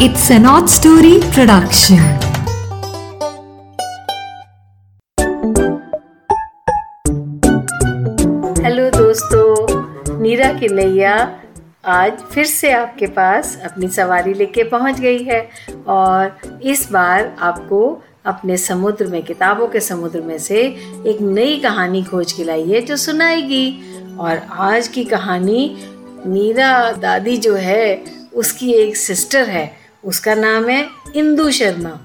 It's an odd story production. Hello दोस्तों, नीरा की नैया आज फिर से आपके पास अपनी सवारी लेके पहुँच गई है और इस बार आपको अपने समुद्र में, किताबों के समुद्र में से एक नई कहानी खोज के लाई है जो सुनाएगी और आज की कहानी नीरा दादी जो है, उसकी एक सिस्टर है उसका नाम है इंदु शर्मा।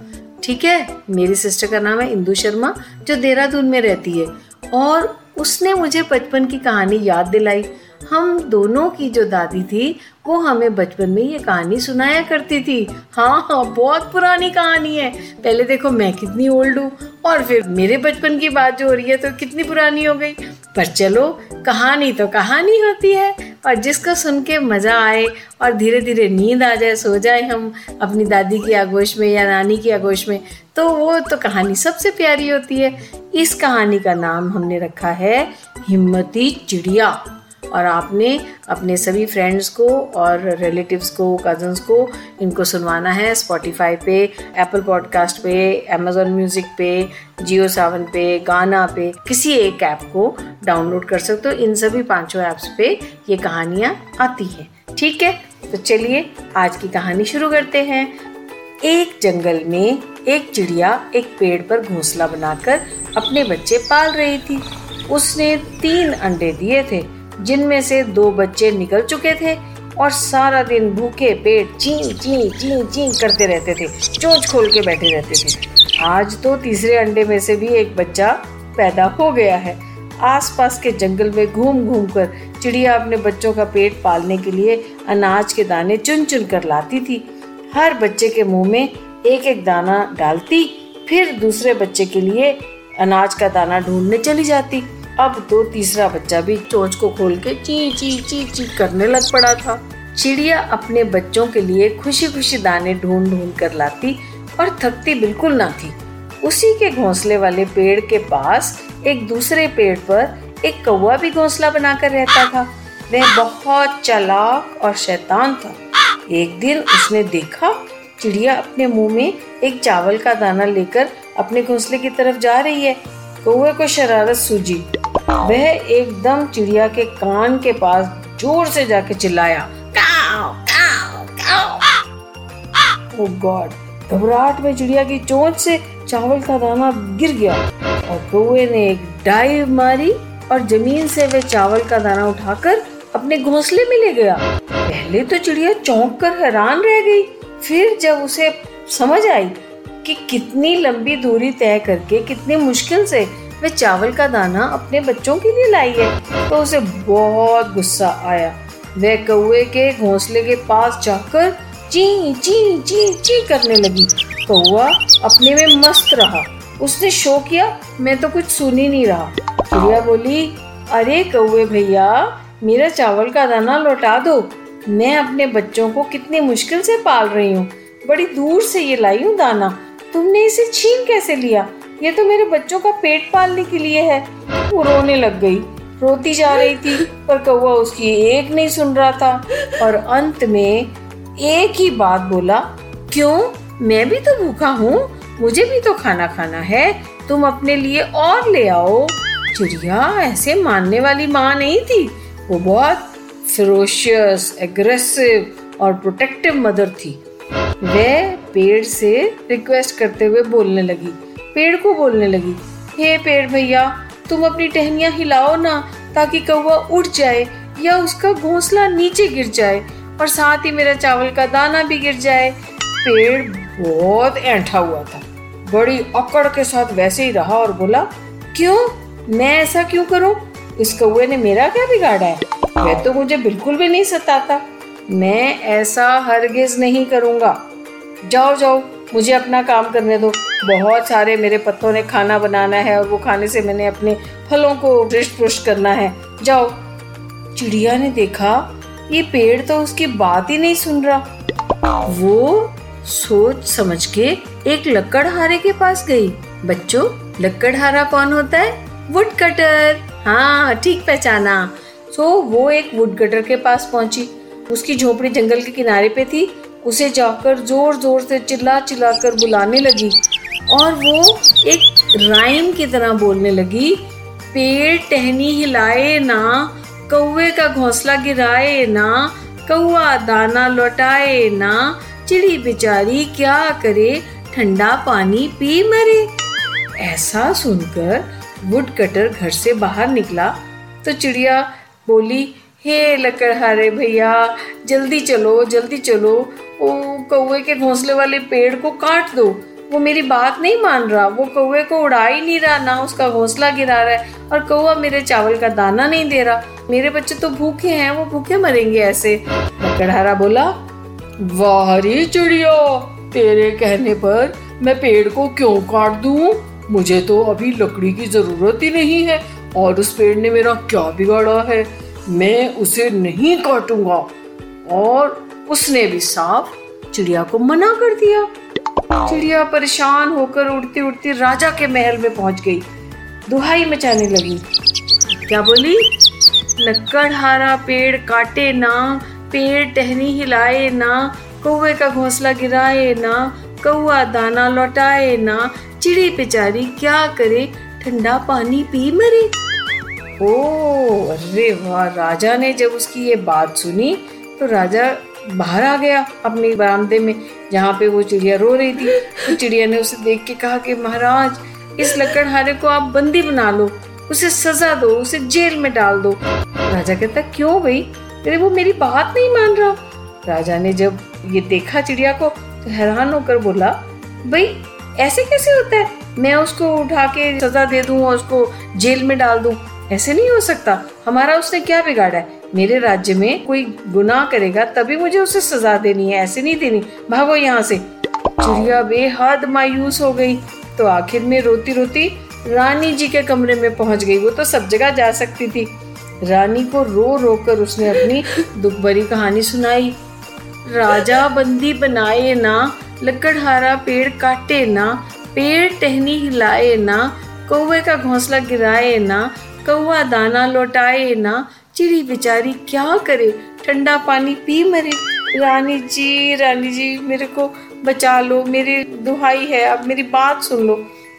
ठीक है? मेरी सिस्टर का नाम है इंदु शर्मा, जो देहरादून में रहती है। और उसने मुझे बचपन की कहानी याद दिलाई। हम दोनों की जो दादी थी, वो हमें बचपन में ये कहानी सुनाया करती थी। हाँ हाँ बहुत पुरानी कहानी है। पहले देखो, मैं कितनी ओल्ड हूँ, और फिर मेरे बचपन की बात जो हो रही है तो कितनी पुरानी हो गई। पर चलो, कहानी तो कहानी होती है। और जिसको सुन के मज़ा आए और धीरे धीरे नींद आ जाए, सो जाए हम अपनी दादी की आगोश में या नानी की आगोश में तो वो तो कहानी सबसे प्यारी होती है। इस कहानी का नाम हमने रखा है हिम्मती चिड़िया। और आपने अपने सभी फ्रेंड्स को और रिलेटिव्स को कजन्स को इनको सुनवाना है स्पॉटिफाई पे एप्पल पॉडकास्ट पे अमेजोन म्यूज़िक पे जियो सावन पे गाना पे। किसी एक ऐप को डाउनलोड कर सकते हो। इन सभी पाँचों ऐप्स पे ये कहानियाँ आती हैं। ठीक है? तो चलिए आज की कहानी शुरू करते हैं। एक जंगल में एक चिड़िया एक पेड़ पर घोंसला बनाकर अपने बच्चे पाल रही थी। उसने तीन अंडे दिए थे। जिनमें से दो बच्चे निकल चुके थे और सारा दिन भूखे पेट ची चीं। चीं चीं करते रहते थे चोंच खोल के बैठे रहते थे। आज तो तीसरे अंडे में से भी एक बच्चा पैदा हो गया है। आसपास के जंगल में घूम घूम कर चिड़िया अपने बच्चों का पेट पालने के लिए अनाज के दाने चुन चुन कर लाती थी। हर बच्चे के मुँह में एक एक दाना डालती फिर दूसरे बच्चे के लिए अनाज का दाना ढूँढने चली जाती। अब तो तीसरा बच्चा भी चोंच को खोल के ची ची ची ची करने लग पड़ा था। चिड़िया अपने बच्चों के लिए खुशी खुशी दाने ढूंढ ढूंढ कर लाती और थकती बिल्कुल ना थी। उसी के घोंसले वाले पेड़ के पास एक दूसरे पेड़ पर एक कौवा भी घोंसला बनाकर रहता था। वह बहुत चालाक और शैतान था। एक दिन उसने देखा, चिड़िया अपने मुँह में एक चावल का दाना लेकर अपने घोंसले की तरफ़ जा रही है। कौवे को शरारत सूझी। वह एकदम चिड़िया के कान के पास ज़ोर से जाके चिल्लाया गॉड घबराहट में चिड़िया की चोंच से चावल का दाना गिर गया और कौए ने एक डाइव मारी और ज़मीन से वह चावल का दाना उठाकर अपने घोंसले में ले गया। पहले तो चिड़िया चौंक कर हैरान रह गई, फिर जब उसे समझ आई कि कितनी लंबी दूरी तय करके कितनी मुश्किल से वह चावल का दाना अपने बच्चों के लिए लाई है तो उसे बहुत गुस्सा आया। वह कौए के घोंसले के पास जाकर ची ची ची ची करने लगी। कौआ अपने में मस्त रहा। उसने शो किया, मैं तो कुछ सुन ही नहीं रहा। चिड़िया बोली, अरे कौए भैया, मेरा चावल का दाना लौटा दो। मैं अपने बच्चों को कितनी मुश्किल से पाल रही हूँ। बड़ी दूर से ये लाई हूँ दाना। तुमने इसे छीन कैसे लिया? ये तो मेरे बच्चों का पेट पालने के लिए है। वो रोने लग गई। रोती जा रही थी, पर कौवा उसकी एक नहीं सुन रहा था। और अंत में एक ही बात बोला, क्यों? मैं भी तो भूखा हूँ। मुझे भी तो खाना खाना है। तुम अपने लिए और ले आओ। चिड़िया ऐसे मानने वाली माँ नहीं थी। वो बहुत फिरोशियस एग्रेसिव और प्रोटेक्टिव मदर थी। वह पेड़ से रिक्वेस्ट करते हुए बोलने लगी। पेड़ को बोलने लगी, हे पेड़ भैया, तुम अपनी टहनिया हिलाओ ना, ताकि कौवा उठ जाए या उसका घोंसला नीचे गिर जाए और साथ ही मेरा चावल का दाना भी गिर जाए। पेड़ बहुत ऐठा हुआ था। बड़ी अकड़ के साथ वैसे ही रहा और बोला, क्यों? मैं ऐसा क्यों करूँ? इस कौए ने मेरा क्या बिगाड़ा है? वह तो मुझे बिल्कुल भी नहीं सताता। मैं ऐसा हरगिज नहीं करूँगा। जाओ जाओ मुझे अपना काम करने दो। बहुत सारे मेरे पत्तों ने खाना बनाना है और वो खाने से मैंने अपने फलों को पृष्ठ पुष्ट करना है। जाओ। चिड़िया ने देखा, ये पेड़ तो उसकी बात ही नहीं सुन रहा। वो सोच समझ के एक लकड़हारे के पास गई। बच्चों, लकड़हारा कौन होता है? वुड कटर हाँ ठीक पहचाना। तो वो एक वुड कटर के पास पहुँची। उसकी झोपड़ी जंगल के किनारे पे थी। उसे जाकर ज़ोर ज़ोर से चिल्ला चिल्ला कर बुलाने लगी और वो एक राइम की तरह बोलने लगी, पेड़ टहनी हिलाए ना, कौवे का घोंसला गिराए ना कौआ दाना लौटाए ना, चिड़ी बेचारी क्या करे, ठंडा पानी पी मरे। ऐसा सुनकर वुड कटर घर से बाहर निकला। तो चिड़िया बोली, हे लकड़हारे भैया, जल्दी चलो जल्दी चलो वो कौए के घोंसले वाले पेड़ को काट दो। वो मेरी बात नहीं मान रहा। वो कौए को उड़ा ही नहीं रहा, ना उसका घोंसला गिरा रहा है और कौआ मेरे चावल का दाना नहीं दे रहा। मेरे बच्चे तो भूखे हैं, वो भूखे मरेंगे ऐसे। लकड़हारा बोला, वाह रे चिड़िया, तेरे कहने पर मैं पेड़ को क्यों काट दूँ? मुझे तो अभी लकड़ी की ज़रूरत ही नहीं है और उस पेड़ ने मेरा क्या बिगाड़ा है? मैं उसे नहीं काटूँगा। और उसने भी साफ़ चिड़िया को मना कर दिया। चिड़िया परेशान होकर उड़ती उड़ती राजा के महल में पहुँच गई। दुहाई मचाने लगी। क्या बोली? लक्कड़हारा पेड़ काटे ना, पेड़ टहनी हिलाए ना, कौवे का घोंसला गिराए ना कौआ दाना लौटाए ना, चिड़ी बेचारी क्या करे? ठंडा पानी पी मरे। ओ, अरे वाह, राजा ने जब उसकी ये बात सुनी तो राजा बाहर आ गया अपने बरामदे में, जहाँ पे वो चिड़िया रो रही थी। तो चिड़िया ने उसे देख के कहा कि, महाराज, इस लकड़हारे को आप बंदी बना लो, उसे सजा दो, उसे जेल में डाल दो। राजा कहता, क्यों भाई? अरे वो मेरी बात नहीं मान रहा? राजा ने जब ये देखा चिड़िया को तो हैरान होकर बोला, भाई, ऐसे कैसे होता है? मैं उसको उठा के सजा दे दूँ और उसको जेल में डाल दूँ? ऐसे नहीं हो सकता। हमारा उसने क्या बिगाड़ा है? मेरे राज्य में कोई गुनाह करेगा तभी मुझे उसे सजा देनी है ऐसे नहीं देनी। भागो यहाँ से। चिड़िया बेहद मायूस हो गई। तो आखिर में रोती रोती रानी जी के कमरे में पहुँच गई। वो तो सब जगह जा सकती थी। रानी को रो रो कर उसने अपनी दुख भरी कहानी सुनाई। राजा बंदी बनाए ना लकड़हारा पेड़ काटे ना पेड़ टहनी हिलाए ना कौवे का घोंसला गिराए ना कौआ दाना लौटाए ना चिड़ी बेचारी क्या करे? ठंडा पानी पी मरे। रानी जी रानी जी, मेरे को बचा लो। मेरी दुहाई है, अब मेरी बात सुन लो।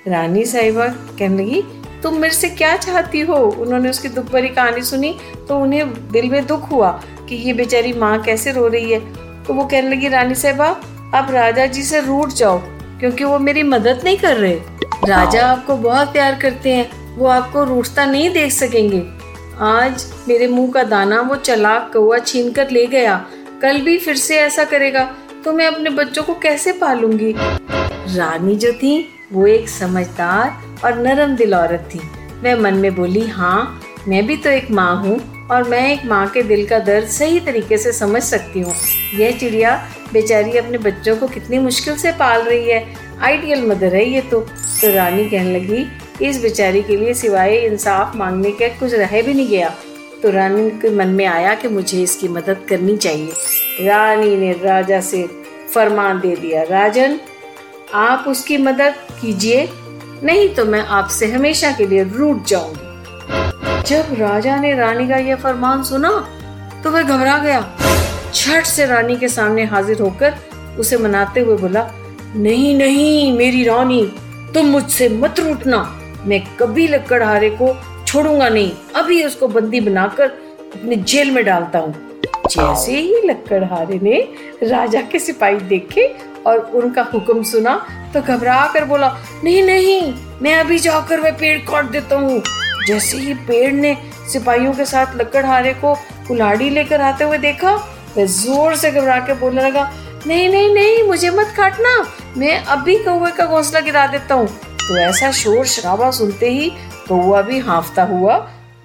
रानी साहिबा कहने लगी, तुम मेरे से क्या चाहती हो? उन्होंने उसकी दुख भरी कहानी सुनी तो उन्हें दिल में दुख हुआ कि ये बेचारी माँ कैसे रो रही है। तो वो कहने लगी, रानी साहिबा, आप राजा जी से रूठ जाओ, क्योंकि वो मेरी मदद नहीं कर रहे। राजा आपको बहुत प्यार करते हैं, वो आपको रूठता नहीं देख सकेंगे। आज मेरे मुँह का दाना वो चलाक कौआ छीन कर ले गया। कल भी फिर से ऐसा करेगा तो मैं अपने बच्चों को कैसे पालूँगी? रानी जो थी, वो एक समझदार और नरम दिल औरत थी। वह मन में बोली हाँ मैं भी तो एक माँ हूँ और मैं एक माँ के दिल का दर्द सही तरीके से समझ सकती हूँ। यह चिड़िया बेचारी अपने बच्चों को कितनी मुश्किल से पाल रही है। आइडियल मदर है ये तो। तो रानी कहने लगी इस बेचारी के लिए सिवाय इंसाफ मांगने के कुछ रह भी नहीं गया। तो रानी के मन में आया कि मुझे इसकी मदद करनी चाहिए। रानी ने राजा से फरमान दे दिया, राजन, आप उसकी मदद कीजिए, नहीं तो मैं आपसे हमेशा के लिए रूट जाऊँगी। जब राजा ने रानी का यह फरमान सुना तो वह घबरा गया। छठ से रानी के सामने हाजिर होकर उसे मनाते हुए बोला, नहीं नहीं, मेरी रानी, तुम मुझसे मत रूठना। मैं कभी लकड़हारे को छोड़ूँगा नहीं। अभी उसको बंदी बनाकर अपने जेल में डालता हूँ। जैसे ही लकड़हारे ने राजा के सिपाही देखे और उनका हुक्म सुना तो घबरा कर बोला नहीं नहीं मैं अभी जाकर वह पेड़ काट देता हूँ। जैसे ही पेड़ ने सिपाहियों के साथ लकड़हारे को कुल्हाड़ी लेकर आते हुए देखा वह ज़ोर से घबरा के बोलने लगा नहीं नहीं नहीं मुझे मत काटना। मैं अभी कौए का घोंसला गिरा देता हूँ। तो ऐसा शोर शराबा सुनते ही कौआ भी हाफता हुआ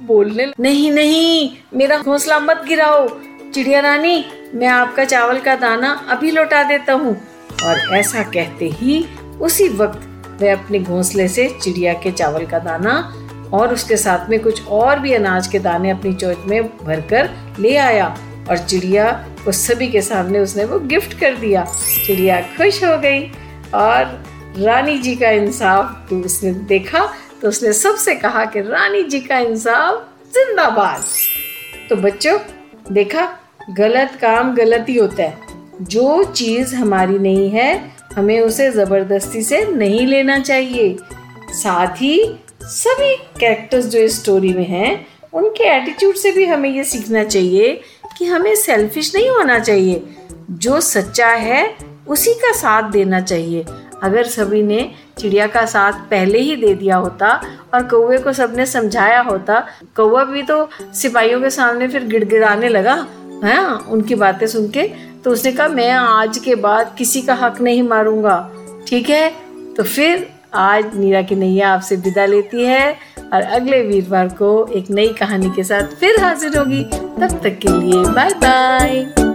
बोलने नहीं नहीं, मेरा घोंसला मत गिराओ। चिड़िया रानी, मैं आपका चावल का दाना अभी लौटा देता हूँ। और ऐसा कहते ही उसी वक्त वह अपने घोंसले से चिड़िया के चावल का दाना और उसके साथ में कुछ और भी अनाज के दाने अपनी चोट में भरकर ले आया और चिड़िया को सभी के सामने उसने वो गिफ्ट कर दिया। चिड़िया खुश हो गई और रानी जी का इंसाफ उसने देखा तो उसने सबसे कहा कि रानी जी का इंसाफ जिंदाबाद। तो बच्चों, देखा, गलत काम गलत ही होता है। जो चीज़ हमारी नहीं है, हमें उसे ज़बरदस्ती से नहीं लेना चाहिए। साथ ही, सभी कैरेक्टर्स जो इस स्टोरी में हैं, उनके एटीट्यूड से भी हमें ये सीखना चाहिए कि हमें सेल्फिश नहीं होना चाहिए। जो सच्चा है, उसी का साथ देना चाहिए। अगर सभी ने चिड़िया का साथ पहले ही दे दिया होता और कौवे को सबने समझाया होता कौवा भी तो सिपाहियों के सामने फिर गिड़गिड़ाने लगा हाँ, उनकी बातें सुन के तो उसने कहा मैं आज के बाद किसी का हक नहीं मारूँगा। ठीक है? तो फिर आज नीरा की नैया आपसे विदा लेती है और अगले वीरवार को एक नई कहानी के साथ फिर हाजिर होगी। तब तक के लिए बाय बाय